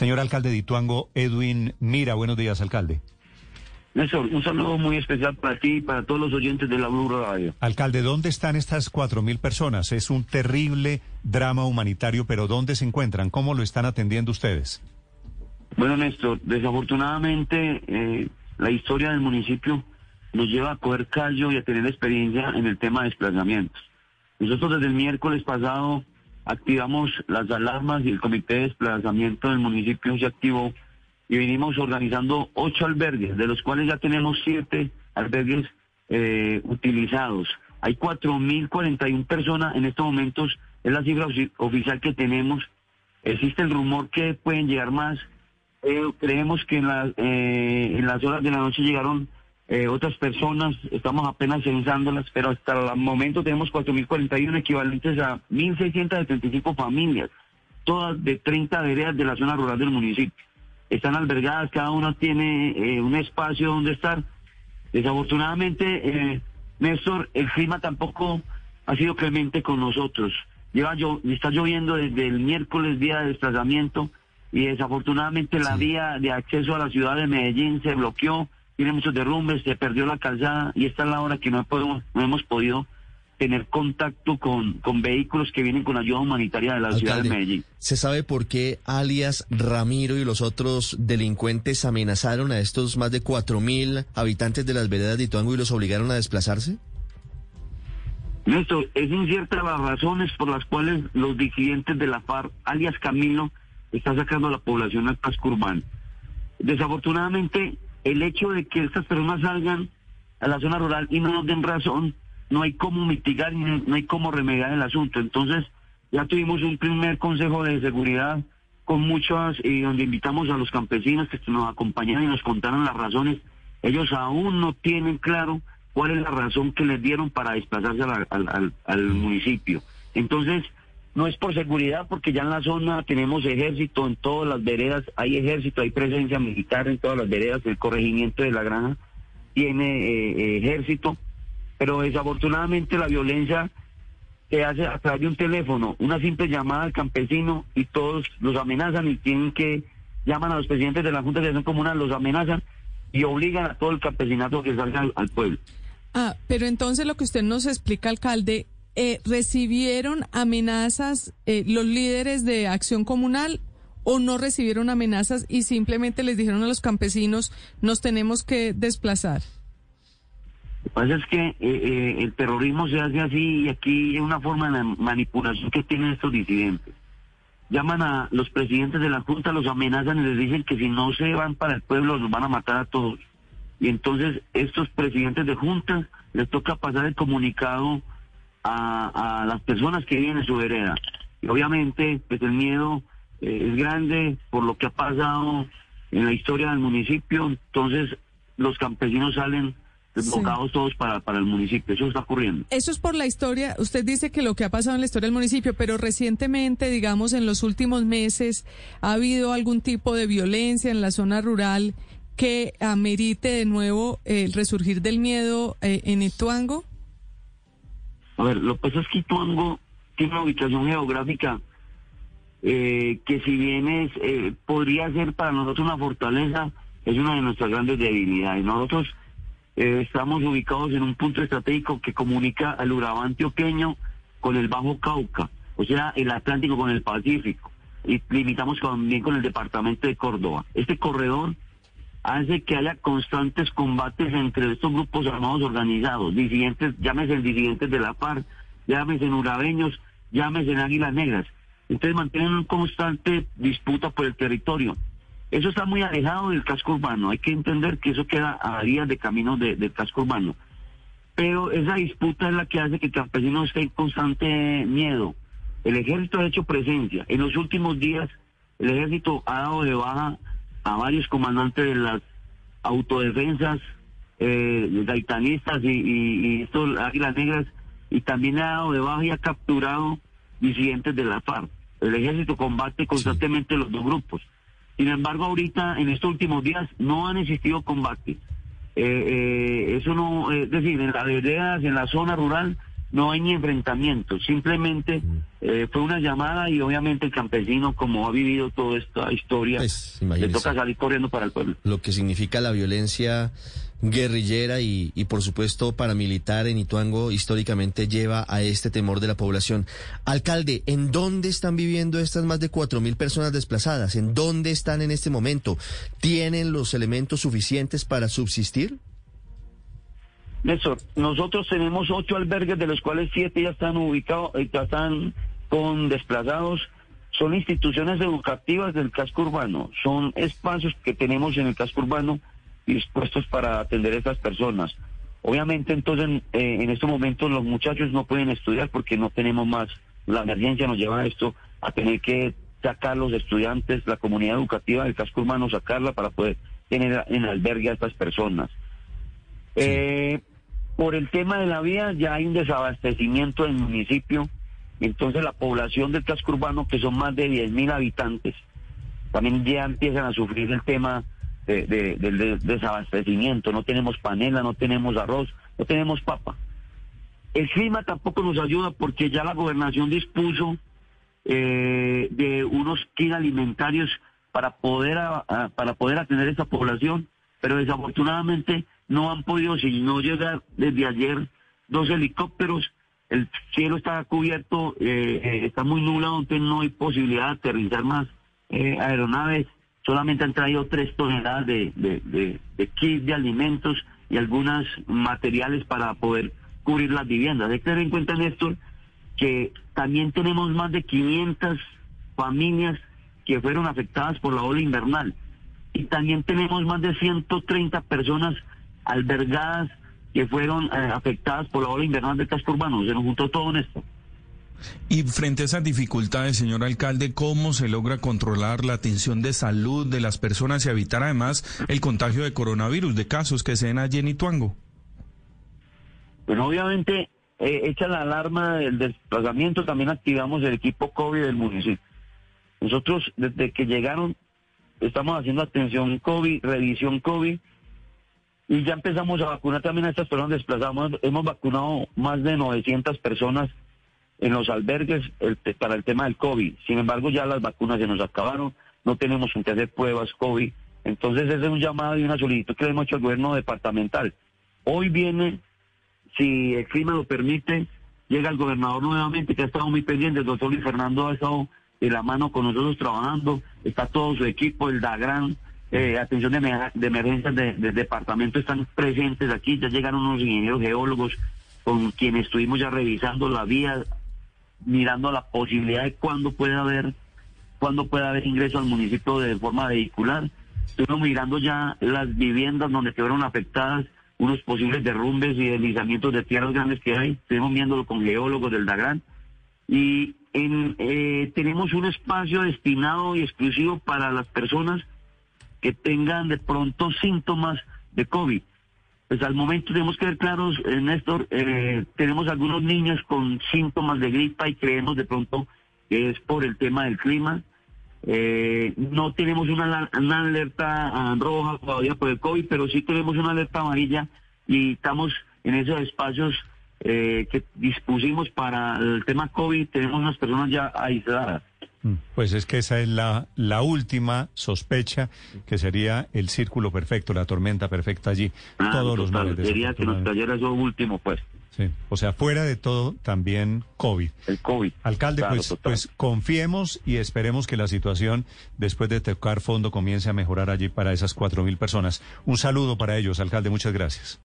Señor alcalde de Ituango, Edwin Mira, buenos días, alcalde. Néstor, un saludo muy especial para ti y para todos los oyentes de la Blue Radio. Alcalde, ¿dónde están estas cuatro mil personas? Es un terrible drama humanitario, pero ¿dónde se encuentran? ¿Cómo lo están atendiendo ustedes? Bueno, Néstor, desafortunadamente eh, la historia del municipio nos lleva a coger callo y a tener experiencia en el tema de desplazamientos. Nosotros desde el miércoles pasado activamos las alarmas y el comité de desplazamiento del municipio se activó y venimos organizando ocho albergues, de los cuales ya tenemos siete albergues eh, utilizados. Hay 4.041 personas en estos momentos, es la cifra oficial que tenemos. Existe el rumor que pueden llegar más. Eh, creemos que en, eh, en las horas de la noche llegaron otras personas, estamos apenas censándolas, pero hasta el momento tenemos 4.041 equivalentes a 1.675 familias, todas de 30 veredas de la zona rural del municipio están albergadas, cada una tiene eh, un espacio donde estar. Desafortunadamente, eh, Néstor, el clima tampoco ha sido clemente con nosotros. Lleva yo, está lloviendo desde el miércoles, día de desplazamiento, y desafortunadamente la vía de acceso a la ciudad de Medellín se bloqueó, tiene muchos derrumbes, se perdió la calzada, y esta es la hora que no, podemos, no hemos podido tener contacto con, con vehículos que vienen con ayuda humanitaria de la ciudad de Medellín. ¿Se sabe por qué alias Ramiro y los otros delincuentes amenazaron a estos más de cuatro mil habitantes de las veredas de Ituango y los obligaron a desplazarse? Néstor, es incierta las razones por las cuales los disidentes de la FARC, alias Camilo, están sacando a la población al casco urbano. Desafortunadamente, el hecho de que estas personas salgan a la zona rural y no nos den razón no hay cómo mitigar, no hay cómo remediar el asunto. Entonces, ya tuvimos un primer consejo de seguridad con muchas, y donde invitamos a los campesinos que nos acompañaran y nos contaran las razones. Ellos aún no tienen claro cuál es la razón que les dieron para desplazarse al, al municipio. Entonces, no es por seguridad, porque ya en la zona tenemos ejército en todas las veredas, hay ejército, hay presencia militar en todas las veredas, el corregimiento de la granja tiene eh, eh, ejército pero desafortunadamente la violencia se hace a través de un teléfono, una simple llamada al campesino y todos los amenazan y tienen que llaman a los presidentes de la Junta de Acción Comunal, los amenazan y obligan a todo el campesinato que salga al, pueblo. Ah, pero entonces lo que usted nos explica, alcalde, eh, ¿recibieron amenazas eh, los líderes de Acción Comunal o no recibieron amenazas y simplemente les dijeron a los campesinos nos tenemos que desplazar? Lo que pasa es que eh, eh, el terrorismo se hace así y aquí es una forma de manipulación que tienen estos disidentes. Llaman a los presidentes de la Junta, los amenazan y les dicen que si no se van para el pueblo los van a matar a todos. Y entonces estos presidentes de Junta les toca pasar el comunicado a, las personas que viven en su vereda. Y obviamente pues el miedo eh, es grande por lo que ha pasado en la historia del municipio, entonces los campesinos salen desbocados todos para, para el municipio. Eso está ocurriendo. Eso es por la historia. Usted dice que lo que ha pasado en la historia del municipio, pero recientemente, digamos, en los últimos meses, ¿ha habido algún tipo de violencia en la zona rural que amerite de nuevo el resurgir del miedo eh, en Ituango? A ver, lo que pasa es que Ituango tiene una ubicación geográfica eh, que si bien es, eh, podría ser para nosotros una fortaleza, es una de nuestras grandes debilidades. Nosotros eh, estamos ubicados en un punto estratégico que comunica al Urabá antioqueño con el Bajo Cauca, o sea, el Atlántico con el Pacífico, y limitamos también con el departamento de Córdoba. Este corredor hace que haya constantes combates entre estos grupos armados organizados, disidentes, llámese en disidentes de la FARC, llámese urabeños, llámese águilas negras. Entonces mantienen una constante disputa por el territorio. Eso está muy alejado del casco urbano. Hay que entender que eso queda a días de camino del casco urbano. Pero esa disputa es la que hace que el campesino esté en constante miedo. El ejército ha hecho presencia. En los últimos días, el ejército ha dado de baja a varios comandantes de las autodefensas, eh, gaitanistas y, y, estos águilas negras, y también ha dado de baja y ha capturado disidentes de la FARC. El ejército combate constantemente los dos grupos. Sin embargo, ahorita, en estos últimos días, no han existido combates. Eh, eh, eso no, es decir, en las veredas, en la zona rural, no hay ni enfrentamiento, simplemente eh, fue una llamada y obviamente el campesino, como ha vivido toda esta historia, Pues, le toca salir corriendo para el pueblo. Lo que significa la violencia guerrillera y, y por supuesto paramilitar en Ituango históricamente lleva a este temor de la población. Alcalde, ¿en dónde están viviendo estas más de cuatro mil personas desplazadas? ¿En dónde están en este momento? ¿Tienen los elementos suficientes para subsistir? Néstor, nosotros tenemos ocho albergues, de los cuales siete ya están ubicados, eh, ya están con desplazados. Son instituciones educativas del casco urbano, son espacios que tenemos en el casco urbano dispuestos para atender a estas personas. Obviamente, entonces, eh, en estos momentos los muchachos no pueden estudiar porque no tenemos más. La emergencia nos lleva a esto, a tener que sacar los estudiantes, la comunidad educativa del casco urbano, sacarla para poder tener en albergue a estas personas. Eh, por el tema de la vía ya hay un desabastecimiento en el municipio, entonces la población del casco urbano, que son más de 10 mil habitantes, también ya empiezan a sufrir el tema de- de- del de- desabastecimiento. No tenemos panela, no tenemos arroz, no tenemos papa. El clima tampoco nos ayuda porque ya la gobernación dispuso eh, de unos kits alimentarios para poder a- para poder atender a esa población, pero desafortunadamente no han podido, si no llega desde ayer dos helicópteros, el cielo está cubierto, eh, eh, está muy nublado, entonces no hay posibilidad de aterrizar más eh, aeronaves, solamente han traído tres toneladas de, de, de, de kits de alimentos y algunos materiales para poder cubrir las viviendas. Hay que tener en cuenta, Néstor, que también tenemos más de 500 familias que fueron afectadas por la ola invernal. Y también tenemos más de 130 personas albergadas que fueron eh, afectadas por la ola invernal del casco urbano. Se nos juntó todo en esto. Y frente a esas dificultades, señor alcalde, ¿cómo se logra controlar la atención de salud de las personas y evitar además el contagio de coronavirus, de casos que se den allí en Ituango? Bueno, obviamente, eh, hecha la alarma del desplazamiento, también activamos el equipo COVID del municipio. Nosotros, desde que llegaron, estamos haciendo atención COVID, revisión COVID, y ya empezamos a vacunar también a estas personas desplazadas. Hemos vacunado más de 900 personas en los albergues para el tema del COVID. Sin embargo, ya las vacunas se nos acabaron, no tenemos qué hacer pruebas COVID. Entonces, ese es un llamado y una solicitud que le hemos hecho al gobierno departamental. Hoy viene si el clima lo permite, llega el gobernador nuevamente, que ha estado muy pendiente, el doctor Luis Fernando ha estado de la mano con nosotros trabajando, está todo su equipo, el DAGRAN, eh, atención de, emer- de emergencias de- del departamento están presentes aquí, ya llegaron unos ingenieros geólogos con quienes estuvimos ya revisando la vía, mirando la posibilidad de cuándo puede haber, cuándo puede haber ingreso al municipio de forma vehicular. Estuvimos mirando ya las viviendas donde quedaron afectadas, unos posibles derrumbes y deslizamientos de tierras grandes que hay. Estuvimos viéndolo con geólogos del DAGRAN. Y eh, tenemos un espacio destinado y exclusivo para las personas que tengan de pronto síntomas de COVID. Pues al momento tenemos que ver claros, eh, Néstor, eh, tenemos algunos niños con síntomas de gripa y creemos de pronto que es por el tema del clima. Eh, no tenemos una, una alerta ah, roja todavía por el COVID, pero sí tenemos una alerta amarilla y estamos en esos espacios eh, que dispusimos para el tema COVID. Tenemos unas personas ya aisladas. Mm, Pues es que esa es la, la última sospecha, que sería el círculo perfecto, la tormenta perfecta allí. Ah, todos los males. Quería que nos trayera eso último, pues, Sí. O sea, fuera de todo, también COVID. el COVID. Alcalde, Claro, pues, total. pues confiemos y esperemos que la situación, después de tocar fondo, comience a mejorar allí para esas cuatro mil personas. Un saludo para ellos, alcalde, muchas gracias.